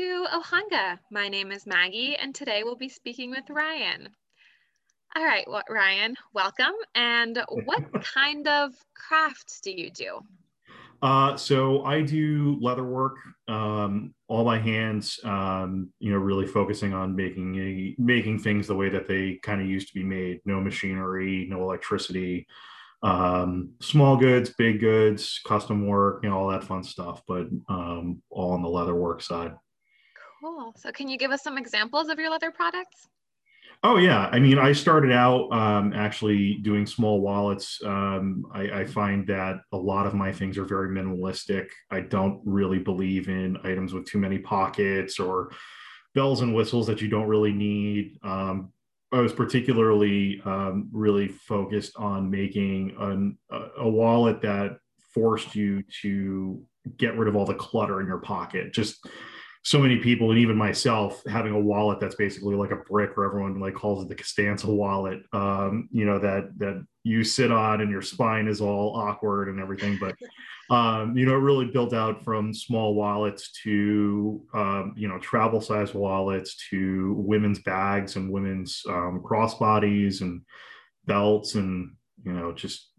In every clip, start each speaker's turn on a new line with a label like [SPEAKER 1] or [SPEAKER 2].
[SPEAKER 1] to Ohanga. My name is Maggie, and today we'll be speaking with Ryan. All right, well, Ryan, welcome. And what kind of crafts do you do?
[SPEAKER 2] Uh, so I do leather work, um, all by hands. Um, you know, really focusing on making a, making things the way that they kind of used to be made. No machinery, no electricity. Um, small goods, big goods, custom work, you know, all that fun stuff. But um, all on the leather work side.
[SPEAKER 1] Cool. So, can you give us some examples of your leather products?
[SPEAKER 2] Oh yeah, I mean, I started out um, actually doing small wallets. Um, I, I, find that a lot of my things are very minimalistic. I don't really believe in items with too many pockets or bells and whistles that you don't really need. Um, I was particularly um, really focused on making an, a, a wallet that forced you to get rid of all the clutter in your pocket. Just so many people and even myself having a wallet that's basically like a brick or everyone like calls it the Costanza wallet um, you know that that you sit on and your spine is all awkward and everything. But um, you know it really built out from small wallets to um, you know travel size wallets to women's bags and women's um, crossbodies and belts and you know just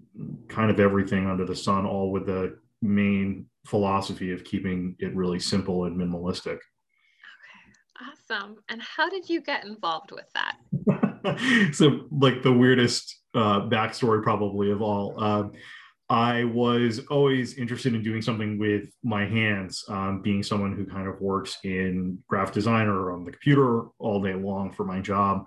[SPEAKER 2] kind of everything under the sun all with the main philosophy of keeping it really simple and minimalistic.
[SPEAKER 1] Okay, awesome. And how did you get involved with that?
[SPEAKER 2] so, like the weirdest uh, backstory probably of all. Um, I was always interested in doing something with my hands, um, being someone who kind of works in graphic design or on the computer all day long for my job.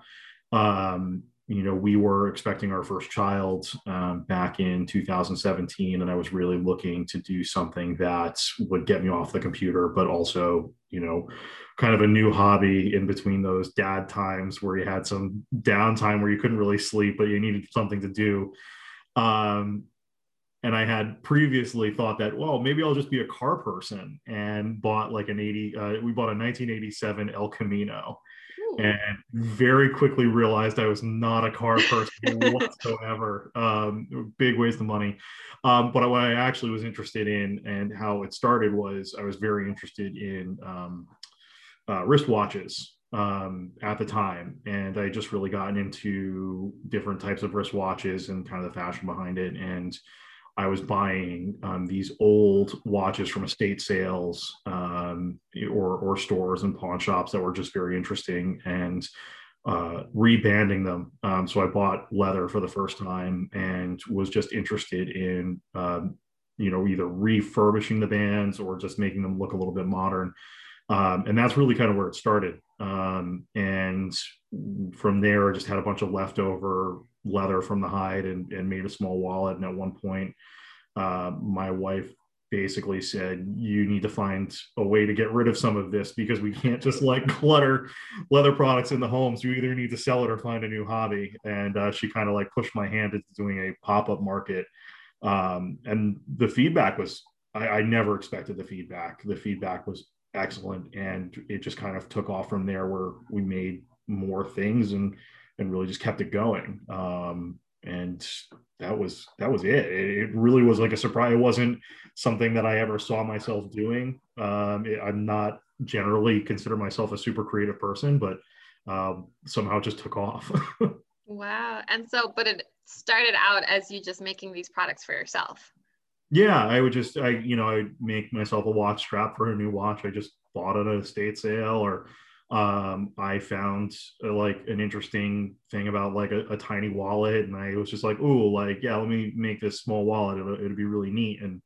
[SPEAKER 2] Um, you know, we were expecting our first child um, back in 2017, and I was really looking to do something that would get me off the computer, but also, you know, kind of a new hobby in between those dad times where you had some downtime where you couldn't really sleep, but you needed something to do. Um, and I had previously thought that, well, maybe I'll just be a car person and bought like an 80, uh, we bought a 1987 El Camino and very quickly realized I was not a car person whatsoever. Um, big waste of money. Um, but what I actually was interested in and how it started was I was very interested in um, uh, wristwatches um, at the time. And I just really gotten into different types of wristwatches and kind of the fashion behind it. And I was buying um, these old watches from estate sales um, or, or stores and pawn shops that were just very interesting and uh, rebanding them. Um, so I bought leather for the first time and was just interested in, um, you know, either refurbishing the bands or just making them look a little bit modern. Um, and that's really kind of where it started. Um, and from there, I just had a bunch of leftover leather from the hide and, and made a small wallet. And at one point, uh, my wife basically said, You need to find a way to get rid of some of this because we can't just like clutter leather products in the homes. You either need to sell it or find a new hobby. And uh, she kind of like pushed my hand into doing a pop up market. Um, and the feedback was, I, I never expected the feedback. The feedback was excellent. And it just kind of took off from there where we made more things and and really just kept it going. Um, and that was that was it. it. really was like a surprise. It wasn't something that I ever saw myself doing. Um, it, I'm not generally consider myself a super creative person, but um, somehow just took off.
[SPEAKER 1] wow! And so, but it started out as you just making these products for yourself.
[SPEAKER 2] Yeah, I would just I you know I'd make myself a watch strap for a new watch. I just bought it at a estate sale or um, I found uh, like an interesting thing about like a, a, tiny wallet, and I was just like, "Oh, like yeah, let me make this small wallet. It'll, it'll be really neat." And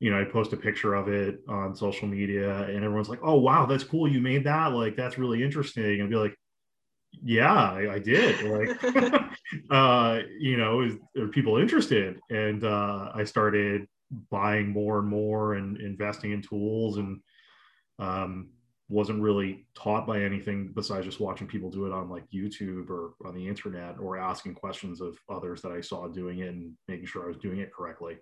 [SPEAKER 2] you know, I post a picture of it on social media, and everyone's like, "Oh, wow, that's cool! You made that. Like, that's really interesting." And be like, "Yeah, I, I did." Like, uh, you know, is, are people interested? And uh, I started buying more and more and investing in tools and um, wasn't really taught by anything besides just watching people do it on like YouTube or on the internet or asking questions of others that I saw doing it and making sure I was doing it correctly.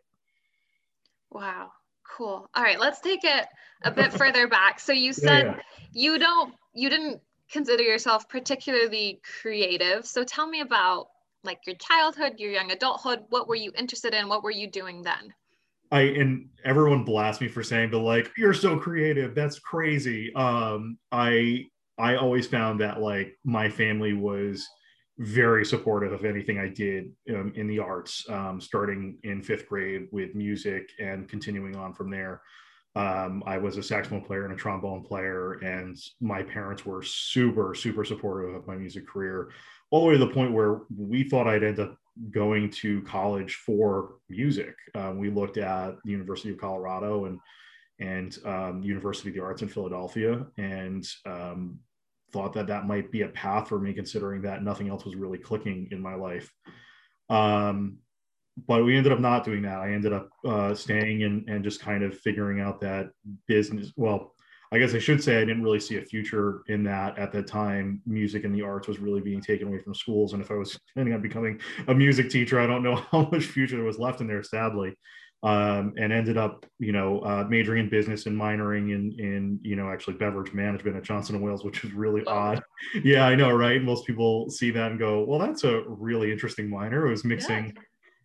[SPEAKER 1] Wow, cool. All right, let's take it a bit further back. So you said yeah, yeah. you don't you didn't consider yourself particularly creative. So tell me about like your childhood, your young adulthood, what were you interested in? What were you doing then?
[SPEAKER 2] I and everyone blasts me for saying, but like, you're so creative. That's crazy. Um, I I always found that like my family was very supportive of anything I did um, in the arts, um, starting in fifth grade with music and continuing on from there. Um, I was a saxophone player and a trombone player, and my parents were super, super supportive of my music career, all the way to the point where we thought I'd end up going to college for music. Um, we looked at the University of Colorado and and um, University of the Arts in Philadelphia, and um, thought that that might be a path for me, considering that nothing else was really clicking in my life. Um, but we ended up not doing that. I ended up uh, staying and, and just kind of figuring out that business. Well, I guess I should say I didn't really see a future in that at that time. Music and the arts was really being taken away from schools. And if I was planning on becoming a music teacher, I don't know how much future there was left in there, sadly um, and ended up, you know, uh, majoring in business and minoring in, in, you know, actually beverage management at Johnson and Wales, which is really oh. odd. Yeah, I know, right? Most people see that and go, well, that's a really interesting minor. It was mixing,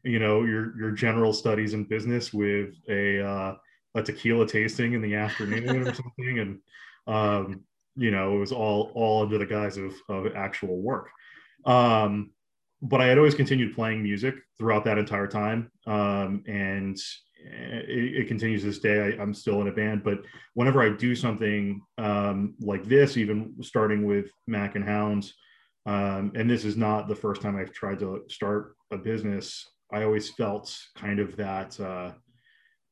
[SPEAKER 2] yeah. you know, your your general studies in business with a uh, a tequila tasting in the afternoon or something, and um, you know, it was all all under the guise of of actual work. Um, but I had always continued playing music throughout that entire time. Um, and it, it, continues this day. I, am still in a band, but whenever I do something um, like this, even starting with Mac and Hounds, um, and this is not the first time I've tried to start a business, I always felt kind of that uh,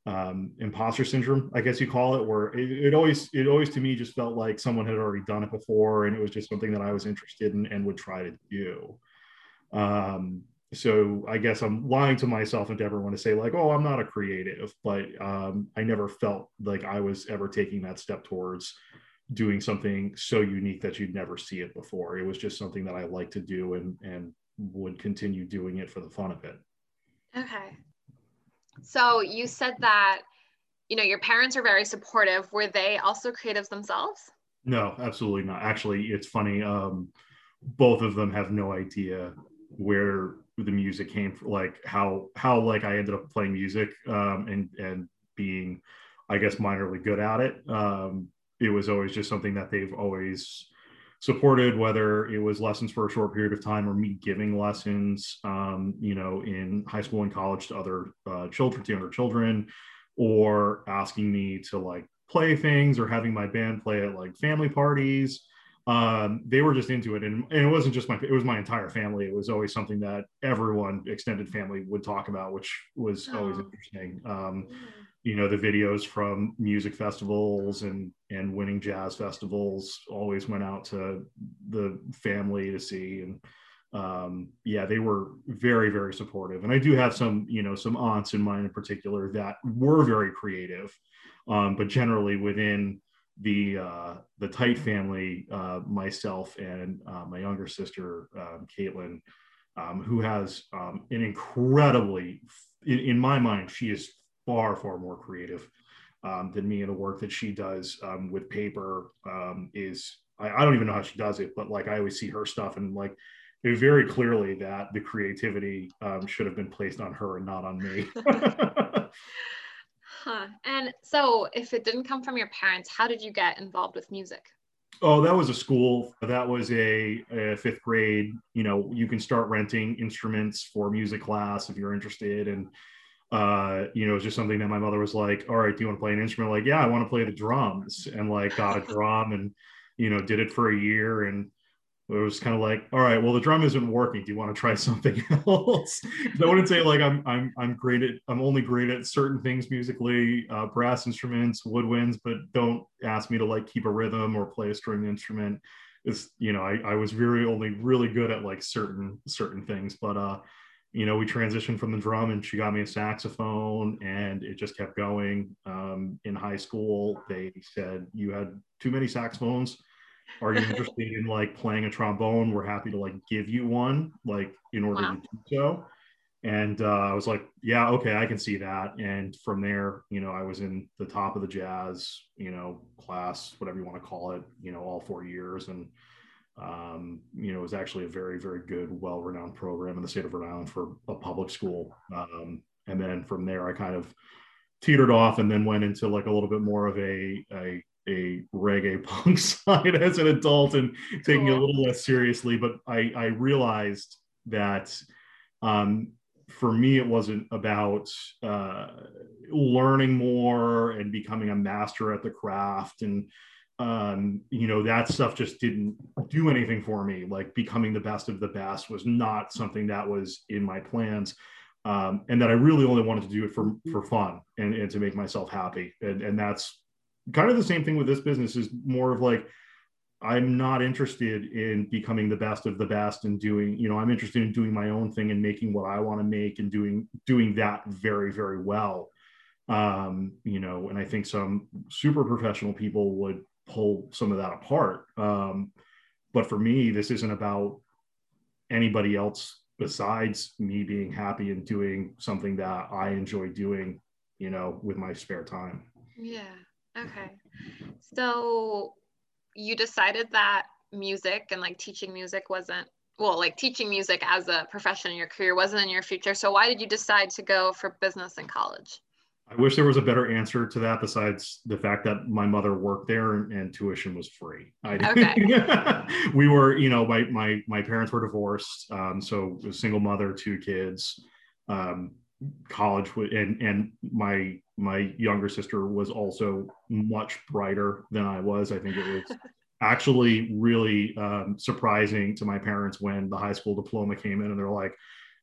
[SPEAKER 2] um, imposter syndrome, I guess you call it, where it, it, always, it always to me just felt like someone had already done it before, and it was just something that I was interested in and would try to do. Um, so I guess I'm lying to myself and to everyone to say like, oh, I'm not a creative, but um, I never felt like I was ever taking that step towards doing something so unique that you'd never see it before. It was just something that I like to do and and would continue doing it for the fun of it.
[SPEAKER 1] Okay. So you said that you know your parents are very supportive. Were they also creatives themselves?
[SPEAKER 2] No, absolutely not. Actually, it's funny. Um, both of them have no idea where the music came from, like how how like I ended up playing music um, and and being, I guess, minorly good at it. Um, it was always just something that they've always supported, whether it was lessons for a short period of time or me giving lessons, um, you know, in high school and college to other uh, children, to younger children, or asking me to like play things or having my band play at like family parties um, they were just into it, and, and it wasn't just my it was my entire family. It was always something that everyone, extended family, would talk about, which was oh. always interesting. Um, you know, the videos from music festivals and and winning jazz festivals always went out to the family to see, and um, yeah, they were very very supportive. And I do have some you know some aunts in mine in particular that were very creative, um, but generally within the uh, the tight family, uh, myself and uh, my younger sister um, Caitlin, um, who has um, an incredibly, in, in, my mind, she is far far more creative um, than me in the work that she does um, with paper. Um, is I, I, don't even know how she does it, but like I always see her stuff and like. It very clearly that the creativity should have been placed on her and not on me.
[SPEAKER 1] Huh. And so, if it didn't come from your parents, how did you get involved with music?
[SPEAKER 2] Oh, that was a school. That was a, a, fifth grade. You know, you can start renting instruments for music class if you're interested. And, uh, you know, it's just something that my mother was like, all right, do you want to play an instrument? Like, yeah, I want to play the drums. And like got a drum and, you know, did it for a year. And it was kind of like, all right, well, the drum isn't working. Do you want to try something else? I wouldn't say like I'm I'm I'm great at I'm only great at certain things musically, uh, brass instruments, woodwinds, but don't ask me to like keep a rhythm or play a string instrument. It's you know I I was very only really good at like certain certain things, but uh, you know we transitioned from the drum and she got me a saxophone and it just kept going. Um, in high school, they said you had too many saxophones. Are you interested in like playing a trombone? We're happy to like give you one like in order wow. to do so. And uh, i was like yeah okay i can see that. And from there you know i was in the top of the jazz you know class whatever you want to call it you know all four years. And um, you know it was actually a very very good well-renowned program in the state of rhode island for a public school um, and then from there i kind of teetered off and then went into like a little bit more of a a, a reggae punk side as an adult and taking cool. it a little less seriously. But I I realized that um, for me it wasn't about uh, learning more and becoming a master at the craft and um, you know that stuff just didn't do anything for me. Like becoming the best of the best was not something that was in my plans um, and that i really only wanted to do it for for fun and, and to make myself happy. And, and that's kind of the same thing with this business is more of like i'm not interested in becoming the best of the best and doing you know i'm interested in doing my own thing and making what i want to make and doing doing that very very well. Um, you know and i think some super professional people would pull some of that apart. Um, but for me, this isn't about anybody else besides me being happy and doing something that I enjoy doing, you know, with my spare time.
[SPEAKER 1] Yeah. Okay. So you decided that music and like teaching music wasn't well like teaching music as a profession in your career wasn't in your future so why did you decide to go for business in college
[SPEAKER 2] I wish there was a better answer to that besides the fact that my mother worked there and, and tuition was free. I, okay. we were, you know, my my my parents were divorced, um, so a single mother, two kids, um, college, and and my my younger sister was also much brighter than I was. I think it was actually really um, surprising to my parents when the high school diploma came in, and they're like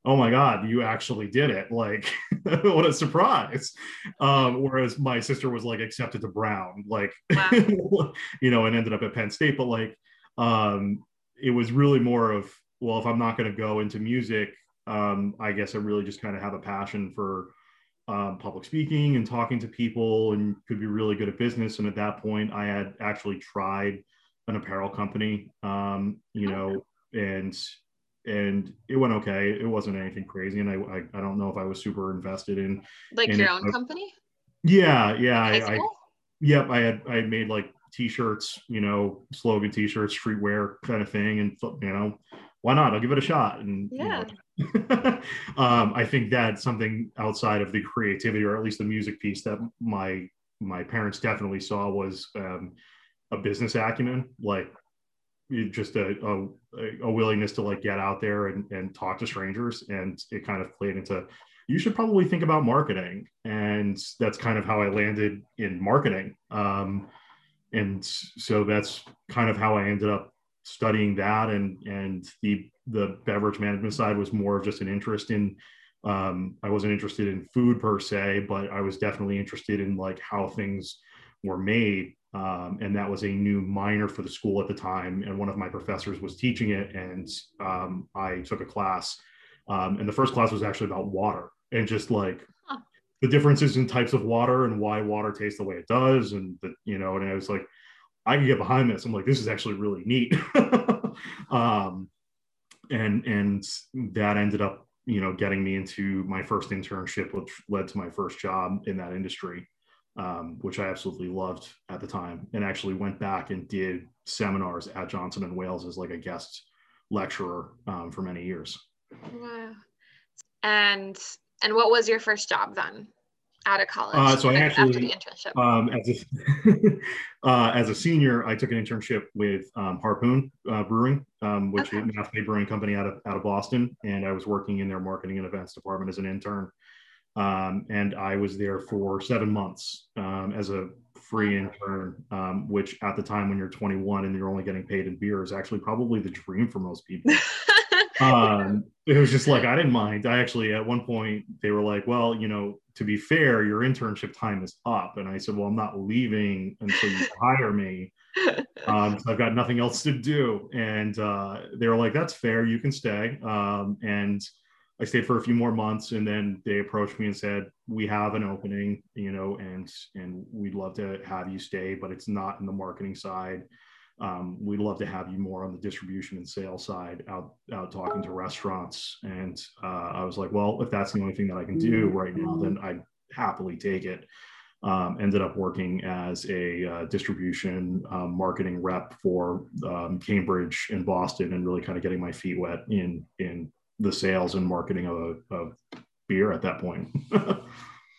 [SPEAKER 2] oh my god you actually did it. Like what a surprise. Um, whereas my sister was like accepted to brown like wow. you know and ended up at penn state. But like um, it was really more of well if i'm not going to go into music um, i guess i really just kind of have a passion for um, public speaking and talking to people and could be really good at business. And at that point i had actually tried an apparel company um, you know and and it went okay. It wasn't anything crazy, and I I, I don't know if I was super invested in
[SPEAKER 1] like
[SPEAKER 2] in
[SPEAKER 1] your it. own company.
[SPEAKER 2] Yeah, yeah. I, I, yep. I had I had made like t-shirts, you know, slogan t-shirts, streetwear kind of thing, and you know, why not? I'll give it a shot. And
[SPEAKER 1] yeah.
[SPEAKER 2] You know, um, I think that's something outside of the creativity, or at least the music piece, that my my parents definitely saw was um, a business acumen. Like just a, a, a, willingness to like get out there and, and talk to strangers and it kind of played into you should probably think about marketing. And that's kind of how i landed in marketing. Um, and so that's kind of how i ended up studying that. And and the the beverage management side was more of just an interest in um, i wasn't interested in food per se but i was definitely interested in like how things were made um, and that was a new minor for the school at the time. And one of my professors was teaching it, and um, I took a class. Um, and the first class was actually about water and just like huh. the differences in types of water and why water tastes the way it does. And the, you know, and I was like, I can get behind this. I'm like, this is actually really neat. Um, and and that ended up, you know, getting me into my first internship, which led to my first job in that industry um, which I absolutely loved at the time, and actually went back and did seminars at Johnson and Wales as like a guest lecturer um, for many years.
[SPEAKER 1] Wow. And and what was your first job then? Out of college.
[SPEAKER 2] Uh, so I actually, um, as a uh, as a senior, I took an internship with um, Harpoon uh, Brewing, um, which okay. is a brewing company out of out of Boston, and I was working in their marketing and events department as an intern. Um, and I was there for seven months um, as a free intern, um, which at the time when you're 21 and you're only getting paid in beer is actually probably the dream for most people. Um, it was just like I didn't mind. I actually at one point they were like, "Well, you know, to be fair, your internship time is up," and I said, "Well, I'm not leaving until you hire me." Um, so I've got nothing else to do. And uh, they were like, that's fair. You can stay. Um, and I stayed for a few more months, and then they approached me and said, "We have an opening, you know, and and we'd love to have you stay, but it's not in the marketing side. Um, we'd love to have you more on the distribution and sales side, out out talking to restaurants." And uh, I was like, "Well, if that's the only thing that I can do right now, then I'd happily take it." Um, ended up working as a uh, distribution um, marketing rep for um, Cambridge and Boston, and really kind of getting my feet wet in in the sales and marketing of, of beer at that point.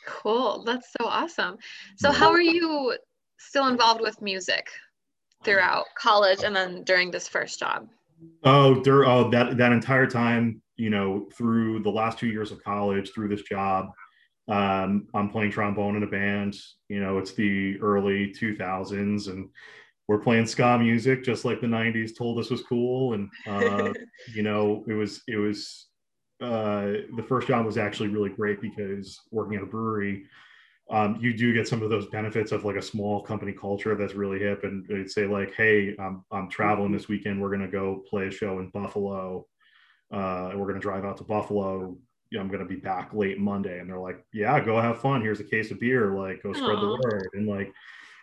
[SPEAKER 1] Cool. That's so awesome. So, how are you still involved with music throughout college and then during this first job?
[SPEAKER 2] Oh, dur- oh, that that entire time, you know, through the last two years of college, through this job, um, I'm playing trombone in a band. You know, it's the early 2000s, and we're playing ska music, just like the 90s told us was cool. And uh, you know, it was it was uh, the first job was actually really great because working at a brewery, um, you do get some of those benefits of like a small company culture that's really hip. And they'd say like, "Hey, I'm I'm traveling this weekend. We're gonna go play a show in Buffalo. Uh, and we're gonna drive out to Buffalo. I'm gonna be back late Monday." And they're like, "Yeah, go have fun. Here's a case of beer. Like, go spread Aww. the word." And like,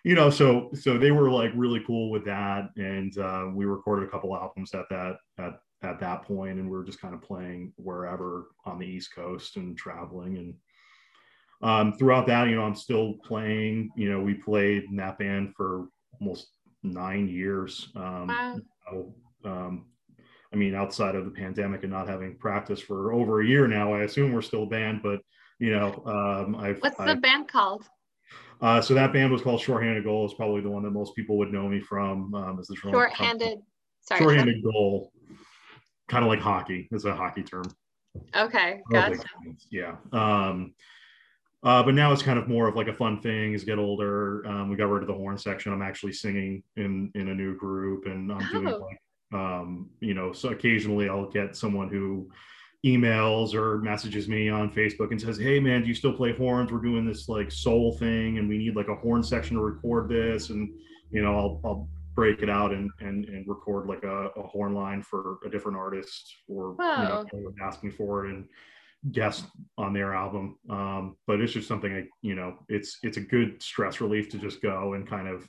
[SPEAKER 2] you know, so so they were like really cool with that, and uh, we recorded a couple albums at that at at that point, and we were just kind of playing wherever on the East Coast and traveling. And um, throughout that, you know, I'm still playing. You know, we played in that band for almost nine years. Um, wow. You know, um, I mean, outside of the pandemic and not having practice for over a year now, I assume we're still a band, but you know, um, I've.
[SPEAKER 1] What's
[SPEAKER 2] the
[SPEAKER 1] I've, band called?
[SPEAKER 2] Uh, so that band was called Shorthanded Goal. It's probably the one that most people would know me from. Um, as the
[SPEAKER 1] shorthanded. Sorry.
[SPEAKER 2] Shorthanded Goal kind of like hockey. It's a hockey term.
[SPEAKER 1] Okay, gotcha.
[SPEAKER 2] Yeah. Um, uh, but now it's kind of more of like a fun thing as get older. Um, we got rid of the horn section. I'm actually singing in in a new group, and I'm oh. doing like, um, you know, so occasionally I'll get someone who emails or messages me on Facebook and says, "Hey, man, do you still play horns? We're doing this like soul thing, and we need like a horn section to record this." And you know, I'll I'll break it out and and, and record like a, a horn line for a different artist or wow. you know, ask me for it and guest on their album. Um, but it's just something I, you know, it's it's a good stress relief to just go and kind of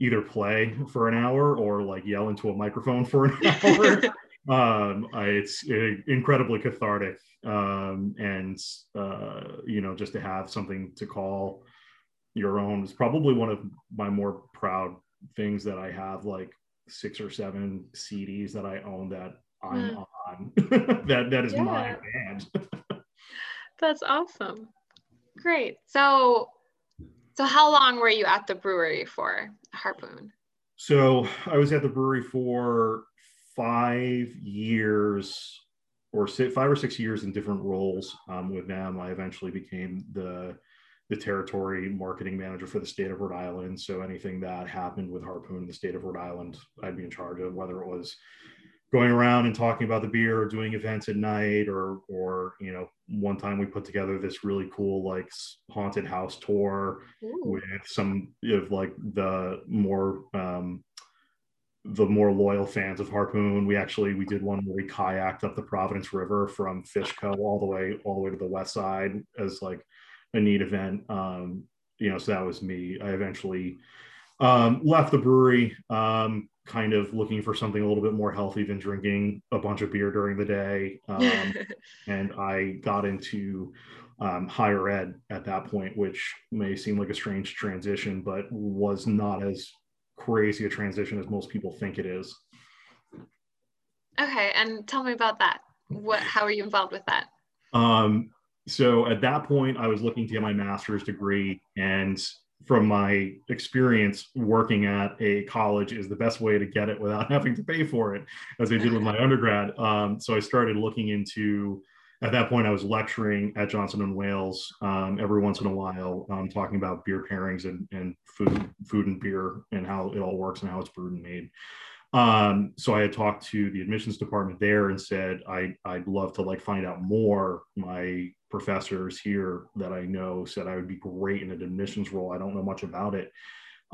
[SPEAKER 2] either play for an hour or like yell into a microphone for an hour. Um, I, it's incredibly cathartic. Um, and uh, you know, just to have something to call your own is probably one of my more proud things that I have like six or seven CDs that I own that I'm mm. on. that that is yeah. my band.
[SPEAKER 1] That's awesome. Great. So so how long were you at the brewery for Harpoon?
[SPEAKER 2] So I was at the brewery for five years or six, five or six years in different roles um, with them. I eventually became the the territory marketing manager for the state of Rhode Island. So anything that happened with Harpoon in the state of Rhode Island, I'd be in charge of, whether it was going around and talking about the beer or doing events at night or or you know one time we put together this really cool like haunted house tour Ooh. with some of like the more um the more loyal fans of harpoon we actually we did one where we kayaked up the providence river from fishco all the way all the way to the west side as like a neat event. Um, you know, so that was me. I eventually um, left the brewery, um, kind of looking for something a little bit more healthy than drinking a bunch of beer during the day. Um, and I got into um, higher ed at that point, which may seem like a strange transition, but was not as crazy a transition as most people think it is.
[SPEAKER 1] Okay, and tell me about that. What? How are you involved with that?
[SPEAKER 2] Um, so at that point, I was looking to get my master's degree, and from my experience working at a college is the best way to get it without having to pay for it, as I did with my undergrad. Um, so I started looking into. At that point, I was lecturing at Johnson and Wales um, every once in a while, um, talking about beer pairings and, and food, food and beer, and how it all works and how it's brewed and made. Um, so I had talked to the admissions department there and said I I'd love to like find out more. My professors here that I know said I would be great in an admissions role. I don't know much about it.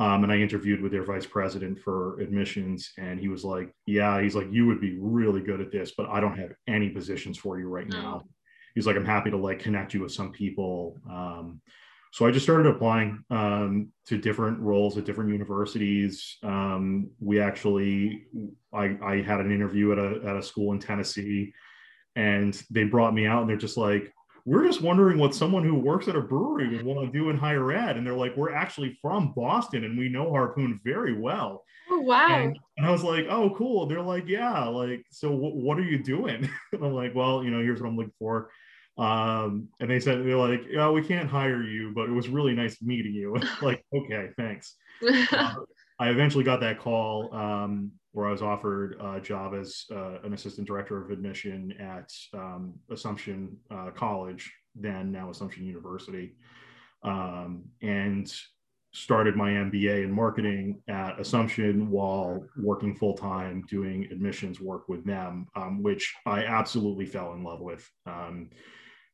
[SPEAKER 2] Um, and I interviewed with their vice president for admissions, and he was like, "Yeah, he's like, you would be really good at this, but I don't have any positions for you right now." He's like, "I'm happy to like connect you with some people." Um, so I just started applying um, to different roles at different universities. Um, we actually, I, I, had an interview at a, at a school in Tennessee, and they brought me out, and they're just like, "We're just wondering what someone who works at a brewery would want to do in higher ed." And they're like, "We're actually from Boston, and we know Harpoon very well."
[SPEAKER 1] Oh wow!
[SPEAKER 2] And, and I was like, "Oh, cool." They're like, "Yeah, like, so w- what are you doing?" and I'm like, "Well, you know, here's what I'm looking for." Um, and they said they're like, "Yeah, we can't hire you, but it was really nice meeting you." like, okay, thanks. uh, I eventually got that call um, where I was offered a job as uh, an assistant director of admission at um, Assumption uh, College, then now Assumption University, um, and started my MBA in marketing at Assumption while working full time doing admissions work with them, um, which I absolutely fell in love with. Um,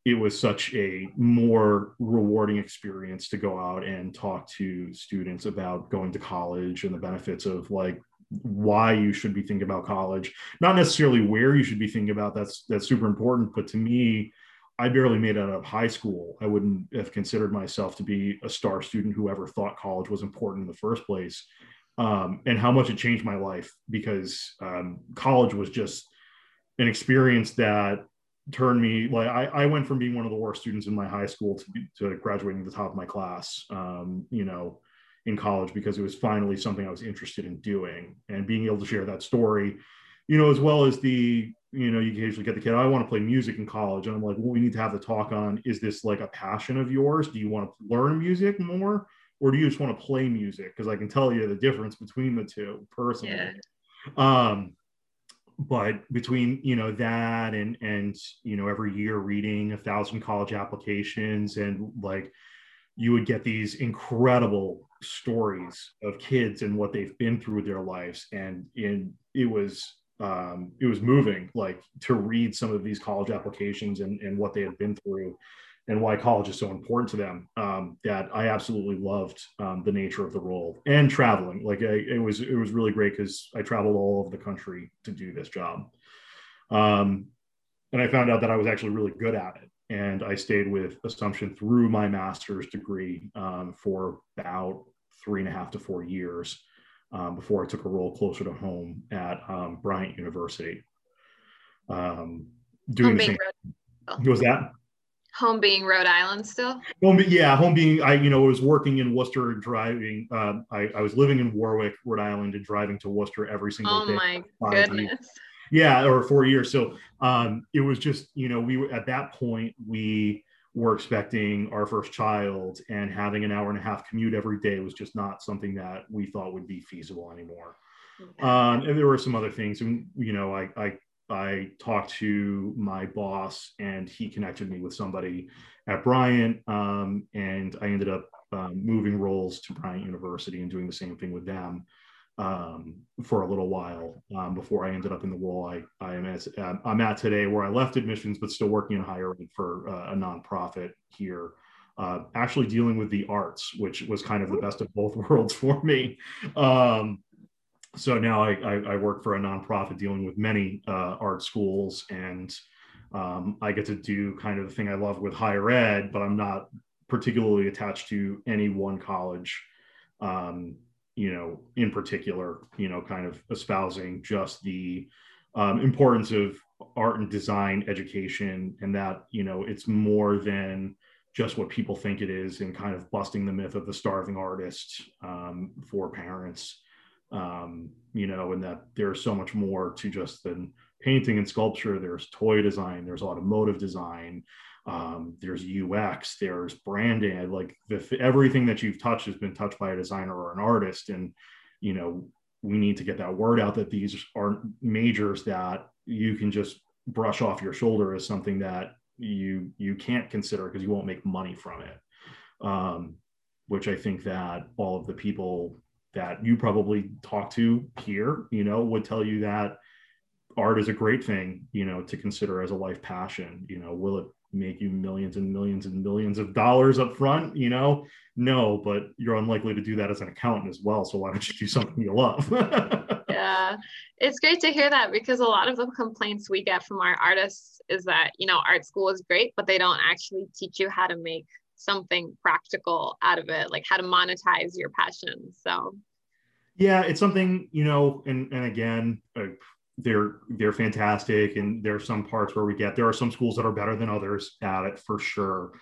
[SPEAKER 2] it was such a more rewarding experience to go out and talk to students about going to college and the benefits of like why you should be thinking about college not necessarily where you should be thinking about that's that's super important but to me I barely made it out of high school. I wouldn't have considered myself to be a star student who ever thought college was important in the first place. Um, and how much it changed my life because um, college was just an experience that turned me like I, I, went from being one of the worst students in my high school to, be, to graduating the top of my class, um, you know, in college because it was finally something I was interested in doing and being able to share that story, you know, as well as the you know, you occasionally get the kid, I want to play music in college. And I'm like, well, we need to have the talk on is this like a passion of yours? Do you want to learn music more? Or do you just want to play music? Because I can tell you the difference between the two personally. Yeah. Um, but between you know that and and you know every year reading a thousand college applications and like you would get these incredible stories of kids and what they've been through their lives. And in it was um, it was moving like to read some of these college applications and, and what they had been through and why college is so important to them um, that i absolutely loved um, the nature of the role and traveling. Like I, it was it was really great because i traveled all over the country to do this job. Um, and i found out that i was actually really good at it and i stayed with assumption through my master's degree um, for about three and a half to four years um, before I took a role closer to home at um, Bryant University. Um, doing home the same. Rhode- was that?
[SPEAKER 1] Home being Rhode Island still?
[SPEAKER 2] Home, yeah, home being I, you know, was working in Worcester and driving. Uh, I, I was living in Warwick, Rhode Island, and driving to Worcester every single
[SPEAKER 1] oh
[SPEAKER 2] day.
[SPEAKER 1] Oh my goodness!
[SPEAKER 2] Yeah, or four years. So um, it was just, you know, we were at that point we were expecting our first child and having an hour and a half commute every day was just not something that we thought would be feasible anymore. Um, and there were some other things, and you know, I, I I talked to my boss, and he connected me with somebody at Bryant, um, and I ended up um, moving roles to Bryant University and doing the same thing with them um, for a little while um, before I ended up in the role I, I am at, uh, I'm at today, where I left admissions, but still working in higher ed for uh, a nonprofit here. Uh, actually dealing with the arts, which was kind of the best of both worlds for me. Um, so now I, I, I, work for a nonprofit dealing with many uh, art schools, and um, I get to do kind of the thing I love with higher ed, but I'm not particularly attached to any one college. Um, you know, in particular, you know, kind of espousing just the um, importance of art and design education and that, you know, it's more than just what people think it is and kind of busting the myth of the starving artist um, for parents, um, you know, and that there's so much more to just than painting and sculpture. There's toy design, there's automotive design, um, there's UX, there's branding, like everything that you've touched has been touched by a designer or an artist. And, you know, we need to get that word out that these aren't majors that you can just brush off your shoulder as something that you you can't consider because you won't make money from it. Um, which I think that all of the people that you probably talk to here, you know, would tell you that art is a great thing, you know, to consider as a life passion. You know, will it make you millions and millions and millions of dollars up front you know? No but you're unlikely to do that as an accountant as well so why don't you do something you love?
[SPEAKER 1] Yeah. It's great to hear that because a lot of the complaints we get from our artists is that you know art school is great but they don't actually teach you how to make something practical out of it like how to monetize your passion so.
[SPEAKER 2] Yeah it's something you know and and again uh, they're they're fantastic and there are some parts where we get there are some schools that are better than others at it for sure.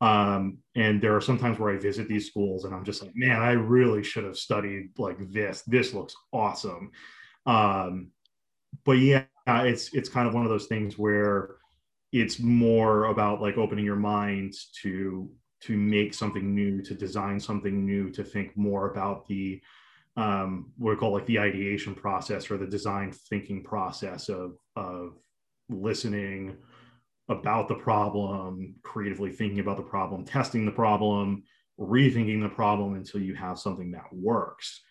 [SPEAKER 2] Um, and there are sometimes where i visit these schools and i'm just like man i really should have studied like this. This looks awesome. Um, but yeah it's it's kind of one of those things where it's more about like opening your mind to to make something new to design something new to think more about the um, what we call like the ideation process or the design thinking process of of listening about the problem creatively thinking about the problem testing the problem rethinking the problem until you have something that works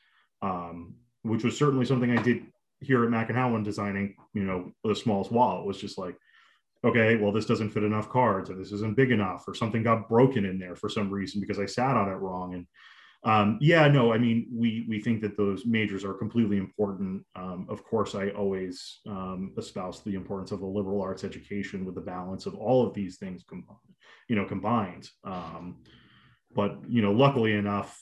[SPEAKER 2] um, which was certainly something i did here at Mac and Hound when designing you know the smallest wallet was just like okay, well, this doesn't fit enough cards, or this isn't big enough, or something got broken in there for some reason because I sat on it wrong. And um, yeah, no, I mean, we we think that those majors are completely important. Um, of course, I always um, espouse the importance of a liberal arts education with the balance of all of these things, com- you know, combined. Um, but you know, luckily enough,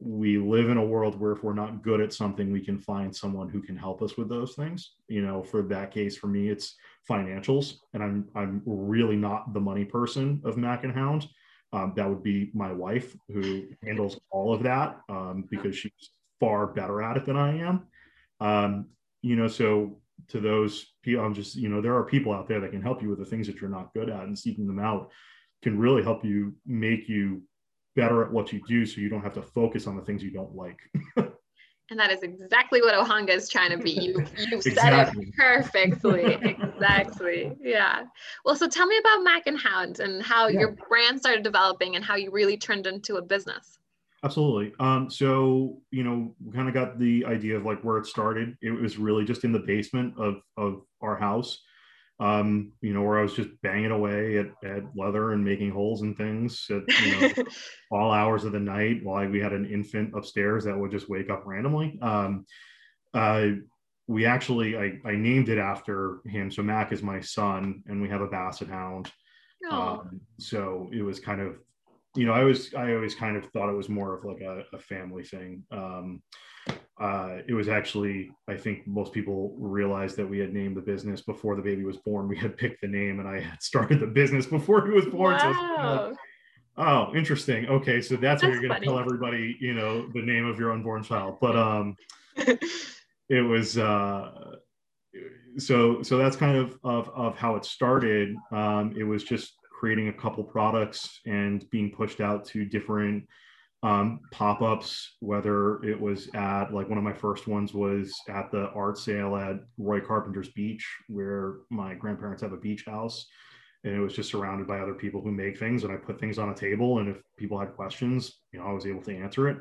[SPEAKER 2] we live in a world where if we're not good at something, we can find someone who can help us with those things. You know, for that case, for me, it's financials, and I'm I'm really not the money person of Mac and Hound. Um, that would be my wife who handles all of that um, because she's far better at it than I am. Um, you know, so to those people, I'm just you know there are people out there that can help you with the things that you're not good at, and seeking them out can really help you make you better at what you do, so you don't have to focus on the things you don't like.
[SPEAKER 1] And that is exactly what Ohanga is trying to be. You you said it perfectly. exactly. Yeah. Well, so tell me about Mac and Hound and how yeah. your brand started developing and how you really turned into a business.
[SPEAKER 2] Absolutely. Um, so you know, we kind of got the idea of like where it started. It was really just in the basement of of our house um, you know, where I was just banging away at, at leather and making holes and things at you know, all hours of the night while we had an infant upstairs that would just wake up randomly. Um, uh, we actually, I, I named it after him. So Mac is my son, and we have a basset hound. Um, so it was kind of, you know, I was, I always kind of thought it was more of like a, a family thing. Um, uh, it was actually, I think most people realized that we had named the business before the baby was born. We had picked the name and I had started the business before he was born. Wow. So oh, interesting. Okay. So that's, that's you're going to tell everybody, you know, the name of your unborn child. But um, it was, uh, so, so that's kind of, of, of how it started. Um, it was just creating a couple products and being pushed out to different um, pop-ups whether it was at like one of my first ones was at the art sale at roy carpenter's beach where my grandparents have a beach house and it was just surrounded by other people who make things and i put things on a table and if people had questions you know i was able to answer it.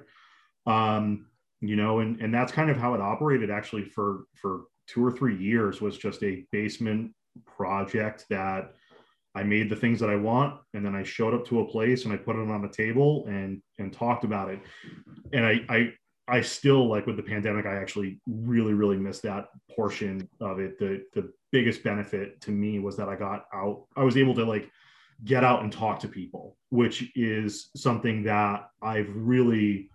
[SPEAKER 2] Um, you know and and that's kind of how it operated actually for for two or three years was just a basement project that I made the things that I want, and then I showed up to a place and I put it on the table and and talked about it. And I I I still like with the pandemic, I actually really really missed that portion of it. The the biggest benefit to me was that I got out. I was able to like get out and talk to people, which is something that I've really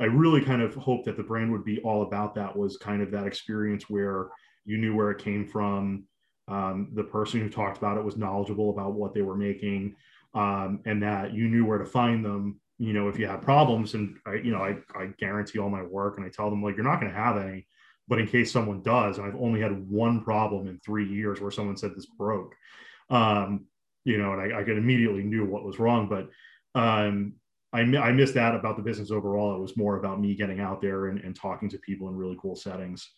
[SPEAKER 2] I really kind of hoped that the brand would be all about that was kind of that experience where you knew where it came from um, the person who talked about it was knowledgeable about what they were making um, and that you knew where to find them you know if you had problems. And I, you know I, I guarantee all my work and i tell them like you're not going to have any. But in case someone does and i've only had one problem in three years where someone said this broke um, you know and I, I immediately knew what was wrong. But um, I, I missed that about the business overall. It was more about me getting out there and, and talking to people in really cool settings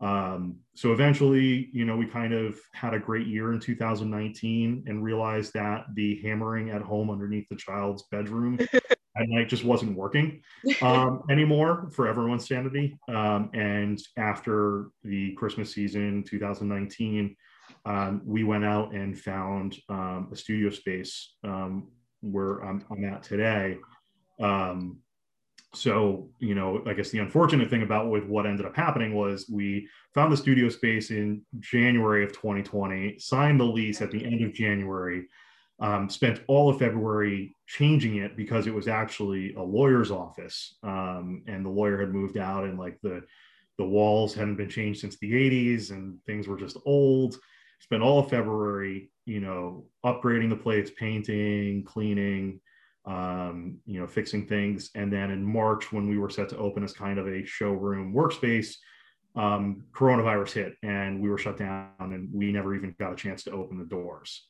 [SPEAKER 2] um, so eventually, you know, we kind of had a great year in 2019 and realized that the hammering at home underneath the child's bedroom at night just wasn't working um, anymore for everyone's sanity. Um, and after the Christmas season 2019, um, we went out and found um, a studio space um, where I'm, I'm, at today. Um, so you know i guess the unfortunate thing about with what ended up happening was we found the studio space in january of 2020 signed the lease at the end of january um, spent all of february changing it because it was actually a lawyer's office um, and the lawyer had moved out and like the the walls hadn't been changed since the 80s and things were just old. Spent all of february you know upgrading the place painting cleaning um, you know, fixing things. And then in March, when we were set to open as kind of a showroom workspace, um, coronavirus hit and we were shut down and we never even got a chance to open the doors.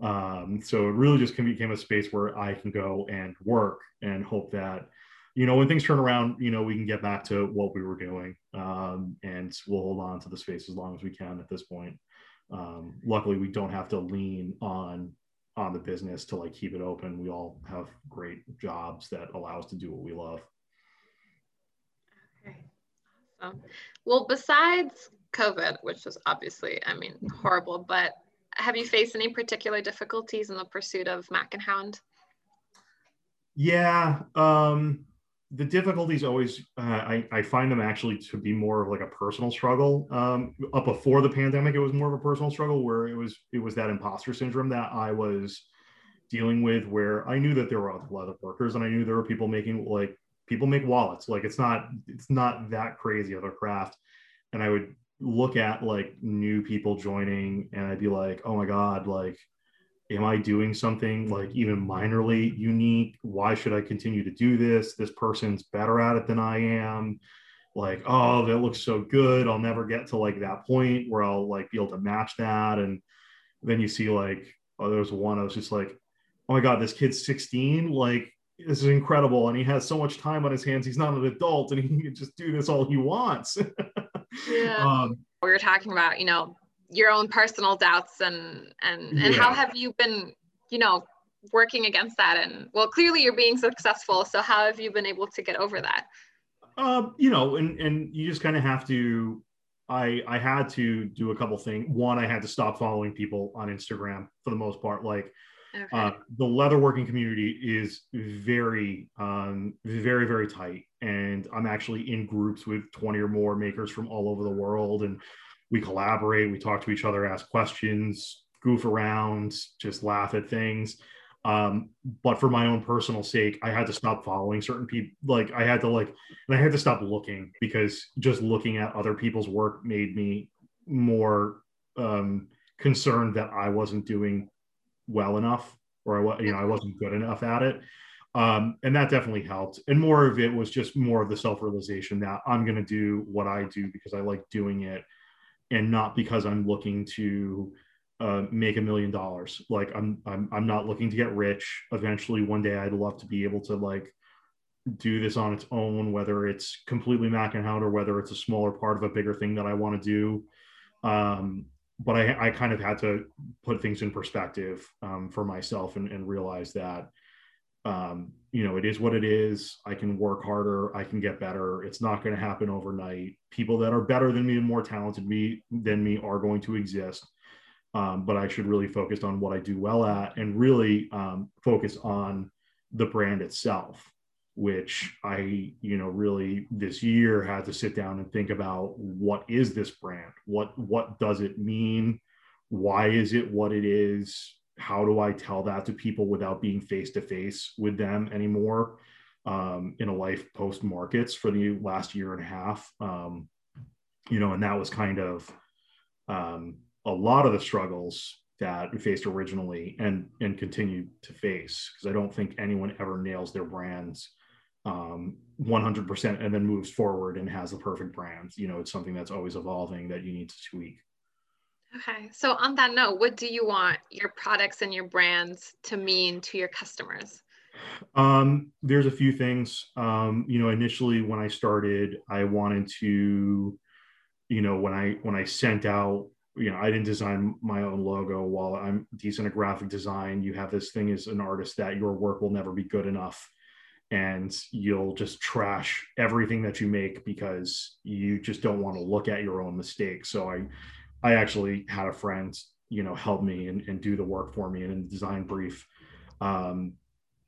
[SPEAKER 2] Um, so it really just became a space where I can go and work and hope that, you know, when things turn around, you know, we can get back to what we were doing. Um, and we'll hold on to the space as long as we can at this point. Um, luckily, we don't have to lean on on the business to like keep it open. We all have great jobs that allow us to do what we love.
[SPEAKER 1] Okay, awesome. Well, besides COVID, which was obviously, I mean, horrible, but have you faced any particular difficulties in the pursuit of Mac and Hound?
[SPEAKER 2] Yeah, um, the difficulties always uh, I, I find them actually to be more of like a personal struggle. Um, up before the pandemic, it was more of a personal struggle where it was it was that imposter syndrome that I was dealing with, where I knew that there were other leather workers and I knew there were people making like people make wallets. Like it's not it's not that crazy of a craft, and I would look at like new people joining and I'd be like, oh my God, like, am I doing something like even minorly unique? Why should I continue to do this? This person's better at it than I am. Like, oh, that looks so good. I'll never get to like that point where I'll like be able to match that. And then you see like, oh, there was one I was just like, oh my God, this kid's 16. Like, this is incredible. And he has so much time on his hands. He's not an adult and he can just do this all he wants.
[SPEAKER 1] yeah. Um, we were talking about, you know, your own personal doubts and and and yeah. how have you been, you know, working against that? And well, clearly you're being successful. So how have you been able to get over that?
[SPEAKER 2] Uh, you know, and and you just kind of have to. I I had to do a couple things. One, I had to stop following people on Instagram for the most part. Like Okay. Uh, the leatherworking community is very, um, very, very tight, and I'm actually in groups with 20 or more makers from all over the world, and we collaborate, we talk to each other, ask questions, goof around, just laugh at things. Um, but for my own personal sake, I had to stop following certain people. Like I had to like, and I had to stop looking because just looking at other people's work made me more um, concerned that I wasn't doing well enough or I, was, you know, I wasn't good enough at it. Um, and that definitely helped. And more of it was just more of the self realization that I'm going to do what I do because I like doing it and not because I'm looking to uh, make a million dollars. Like I'm, I'm, I'm not looking to get rich. Eventually, one day, I'd love to be able to like do this on its own, whether it's completely Mac and Hound or whether it's a smaller part of a bigger thing that I want to do. Um, but I, I kind of had to put things in perspective um, for myself and, and realize that um, you know it is what it is i can work harder i can get better it's not going to happen overnight people that are better than me and more talented me than me are going to exist um, but i should really focus on what i do well at and really um, focus on the brand itself which I, you know, really this year had to sit down and think about what is this brand? What what does it mean? Why is it what it is? How do I tell that to people without being face to face with them anymore? Um, in a life post markets for the last year and a half, um, you know, and that was kind of um, a lot of the struggles that we faced originally and and continue to face because I don't think anyone ever nails their brands um, 100% and then moves forward and has the perfect brand. You know, it's something that's always evolving that you need to tweak.
[SPEAKER 1] Okay. So, on that note, what do you want your products and your brands to mean to your customers?
[SPEAKER 2] Um, there's a few things. Um, you know, initially when I started, I wanted to, you know, when I when I sent out, you know, I didn't design my own logo. While I'm decent at graphic design, you have this thing as an artist that your work will never be good enough and you'll just trash everything that you make because you just don't want to look at your own mistakes. So I, I actually had a friend, you know, help me and, and do the work for me and in the design brief. Um,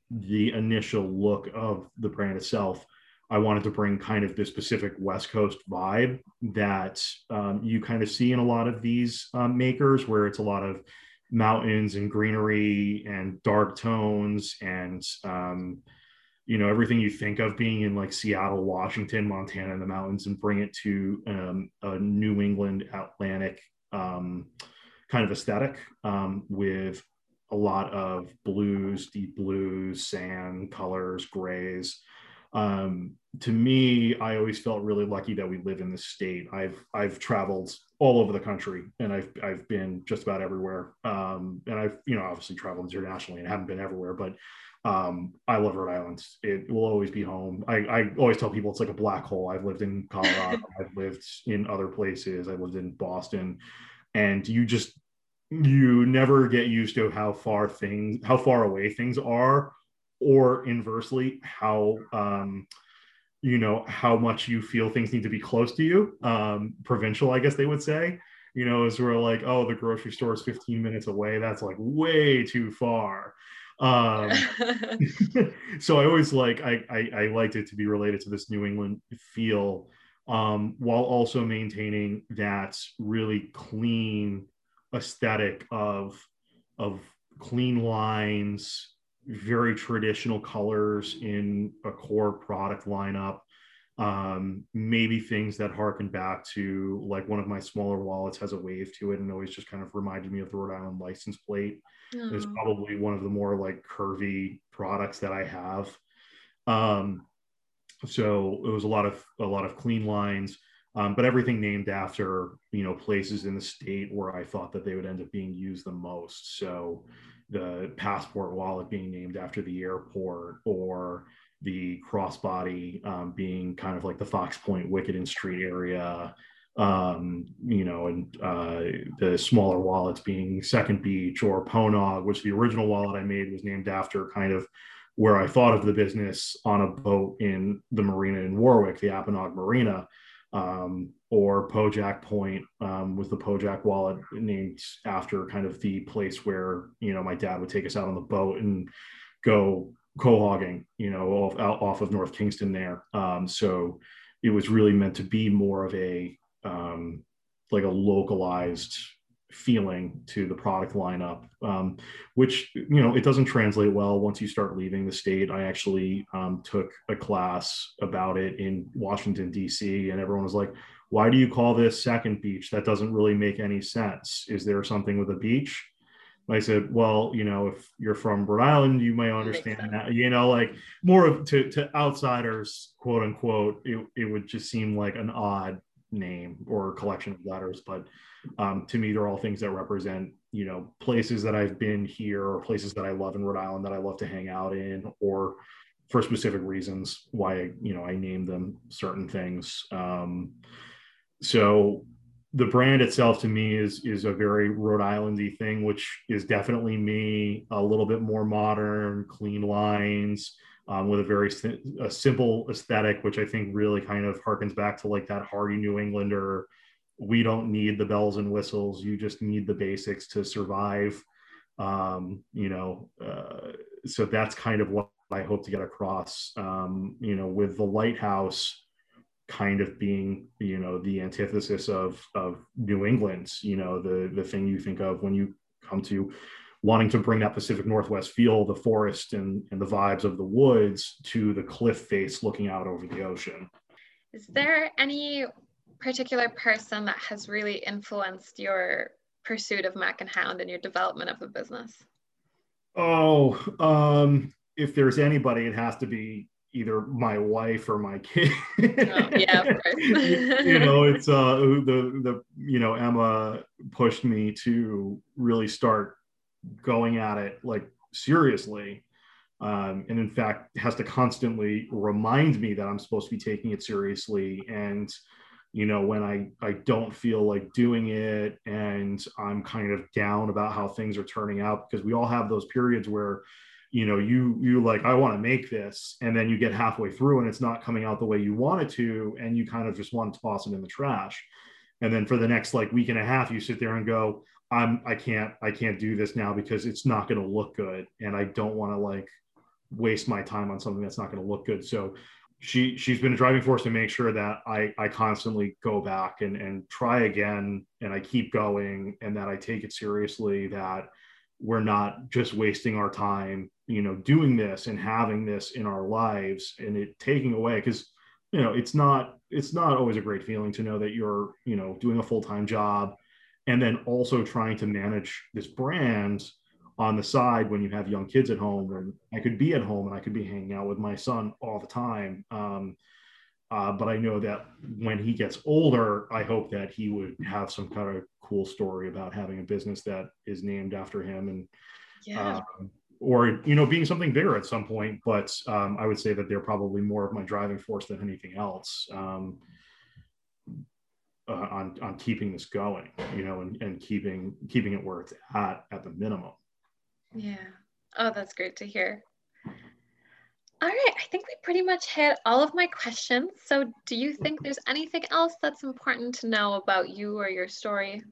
[SPEAKER 2] the initial look of the brand itself, I wanted to bring kind of this specific West Coast vibe that um, you kind of see in a lot of these um, makers, where it's a lot of mountains and greenery and dark tones and um, you know everything you think of being in like Seattle, Washington, Montana, in the mountains, and bring it to um, a New England Atlantic um, kind of aesthetic um, with a lot of blues, deep blues, sand colors, grays. Um, to me, I always felt really lucky that we live in this state. I've I've traveled all over the country, and I've I've been just about everywhere. Um, and I've you know obviously traveled internationally and haven't been everywhere, but um, I love Rhode Island. It will always be home. I, I always tell people it's like a black hole. I've lived in Colorado. I've lived in other places. I lived in Boston, and you just you never get used to how far things how far away things are, or inversely how um, you know how much you feel things need to be close to you um provincial i guess they would say you know as we're like oh the grocery store is 15 minutes away that's like way too far um so i always like I, I i liked it to be related to this new england feel um while also maintaining that really clean aesthetic of of clean lines very traditional colors in a core product lineup. Um, maybe things that harken back to like one of my smaller wallets has a wave to it and always just kind of reminded me of the Rhode Island license plate. It's probably one of the more like curvy products that I have. Um, so it was a lot of a lot of clean lines, um, but everything named after you know places in the state where I thought that they would end up being used the most. So the passport wallet being named after the airport or the crossbody um, being kind of like the Fox Point Wickenden Street area, um, you know, and uh, the smaller wallets being Second Beach or Ponog, which the original wallet I made was named after kind of where I thought of the business on a boat in the marina in Warwick, the Apponaug Marina um, or Pojac Point um, was the Pojac wallet named after kind of the place where you know my dad would take us out on the boat and go quahogging, you know, off off of North Kingstown there. Um, so it was really meant to be more of a um, like a localized feeling to the product lineup, um, which you know it doesn't translate well once you start leaving the state. I actually um, took a class about it in Washington D.C. and everyone was like, "Why do you call this Second Beach? That doesn't really make any sense. Is there something with a beach?" I said, "Well, you know, if you're from Rhode Island, you may understand that. You know, like more of to to outsiders, quote unquote, it, it would just seem like an odd name or collection of letters, but." um, to me they're all things that represent you know places that i've been here or places that i love in rhode island that i love to hang out in or for specific reasons why you know i named them certain things um, so the brand itself to me is is a very rhode islandy thing which is definitely me a little bit more modern clean lines um, with a very a simple aesthetic which i think really kind of harkens back to like that hardy new englander we don't need the bells and whistles. You just need the basics to survive. Um, you know, uh, so that's kind of what I hope to get across. Um, you know, with the lighthouse kind of being, you know, the antithesis of of New England. You know, the the thing you think of when you come to wanting to bring that Pacific Northwest feel, the forest and, and the vibes of the woods to the cliff face looking out over the ocean.
[SPEAKER 1] Is there any particular person that has really influenced your pursuit of Mac and Hound and your development of the business?
[SPEAKER 2] Oh, um, if there's anybody, it has to be either my wife or my kid. oh, yeah, of course. you know, it's uh the the you know Emma pushed me to really start going at it like seriously. Um, and in fact has to constantly remind me that I'm supposed to be taking it seriously and you know when i i don't feel like doing it and i'm kind of down about how things are turning out because we all have those periods where you know you you like i want to make this and then you get halfway through and it's not coming out the way you want it to and you kind of just want to toss it in the trash and then for the next like week and a half you sit there and go i'm i can't i can't do this now because it's not going to look good and i don't want to like waste my time on something that's not going to look good. So she she's been a driving force to make sure that I I constantly go back and and try again and I keep going and that I take it seriously that we're not just wasting our time you know doing this and having this in our lives and it taking away because you know it's not it's not always a great feeling to know that you're you know doing a full-time job and then also trying to manage this brand on the side when you have young kids at home and i could be at home and i could be hanging out with my son all the time. Um, Uh, but I know that when he gets older, I hope that he would have some kind of cool story about having a business that is named after him and yeah. Um, or you know being something bigger at some point. But um, i would say that they're probably more of my driving force than anything else. Um, uh, on on keeping this going you know and, and keeping keeping it where it's at at the minimum.
[SPEAKER 1] Yeah. Oh that's great to hear. All right. I think we pretty much hit all of my questions. So do you think there's anything else that's important to know about you or your story?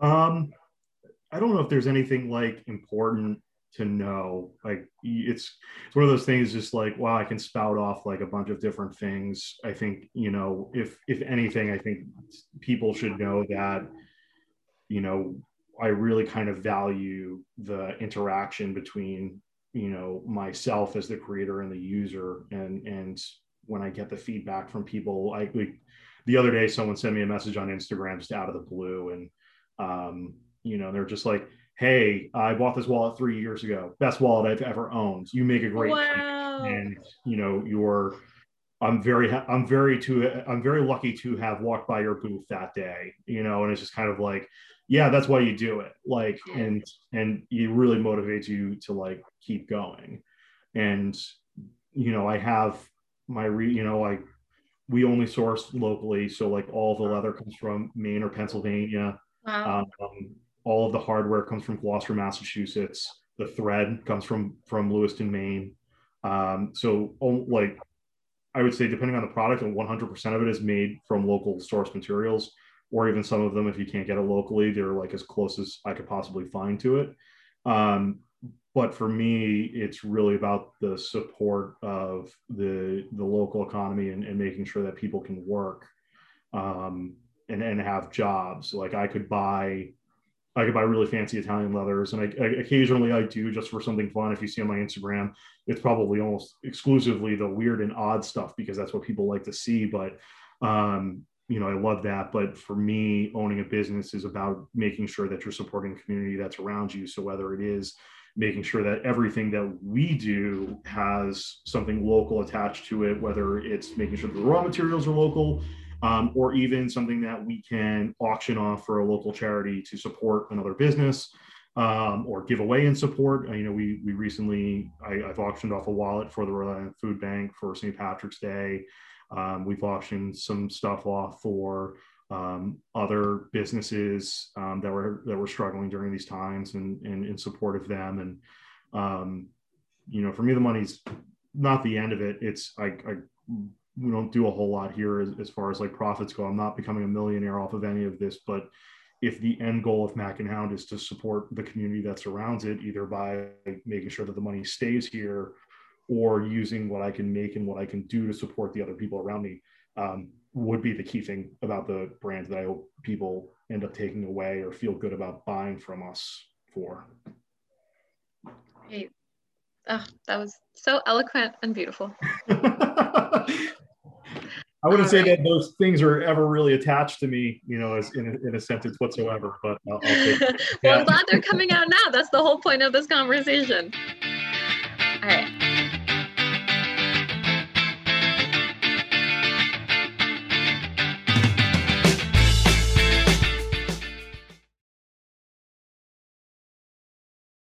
[SPEAKER 2] Um i don't know if there's anything like important to know like it's it's one of those things just like wow i can spout off like a bunch of different things. I think you know if if anything i think people should know that you know i really kind of value the interaction between you know myself as the creator and the user. And and when i get the feedback from people like, the other day someone sent me a message on instagram just out of the blue. And um you know they're just like hey, I bought this wallet three years ago, best wallet I've ever owned. You make a great, wow. and you know you're. I'm very, I'm very to, I'm very lucky to have walked by your booth that day, you know, and it's just kind of like, yeah, that's why you do it, like, and and it really motivates you to like keep going, and you know, I have my re, you know, like we only source locally, so like all the leather comes from Maine or Pennsylvania. Wow. Um, all of the hardware comes from Gloucester, Massachusetts. The thread comes from from Lewiston, Maine. Um, so, like, I would say, depending on the product, and 100% of it is made from local source materials, or even some of them, if you can't get it locally, they're like as close as I could possibly find to it. Um, but for me, it's really about the support of the the local economy and, and making sure that people can work um, and and have jobs. Like I could buy I could buy really fancy Italian leathers, and I, I, occasionally I do just for something fun. If you see on my Instagram, it's probably almost exclusively the weird and odd stuff because that's what people like to see. But um, you know, I love that. But for me, owning a business is about making sure that you're supporting the community that's around you. So whether it is making sure that everything that we do has something local attached to it, whether it's making sure the raw materials are local, um, or even something that we can auction off for a local charity to support another business um, or give away in support. Uh, you know, we we recently I, have auctioned off a wallet for the Rhode Island Food Bank for St. Patrick's Day. Um, we've auctioned some stuff off for um, other businesses um, that were that were struggling during these times and, and in support of them. And um, you know, for me, the money's not the end of it. It's I, I we don't do a whole lot here as, as far as like profits go. I'm not becoming a millionaire off of any of this, but if the end goal of Mac and Hound is to support the community that surrounds it, either by making sure that the money stays here or using what I can make and what I can do to support the other people around me, um, would be the key thing about the brand that I hope people end up taking away or feel good about buying from us for.
[SPEAKER 1] Great. Oh, that was so eloquent and beautiful.
[SPEAKER 2] I wouldn't All say right. that those things are ever really attached to me, you know, as in a, in a sentence whatsoever. But I'll,
[SPEAKER 1] I'll well, I'm glad they're coming out now. That's the whole point of this conversation. All right.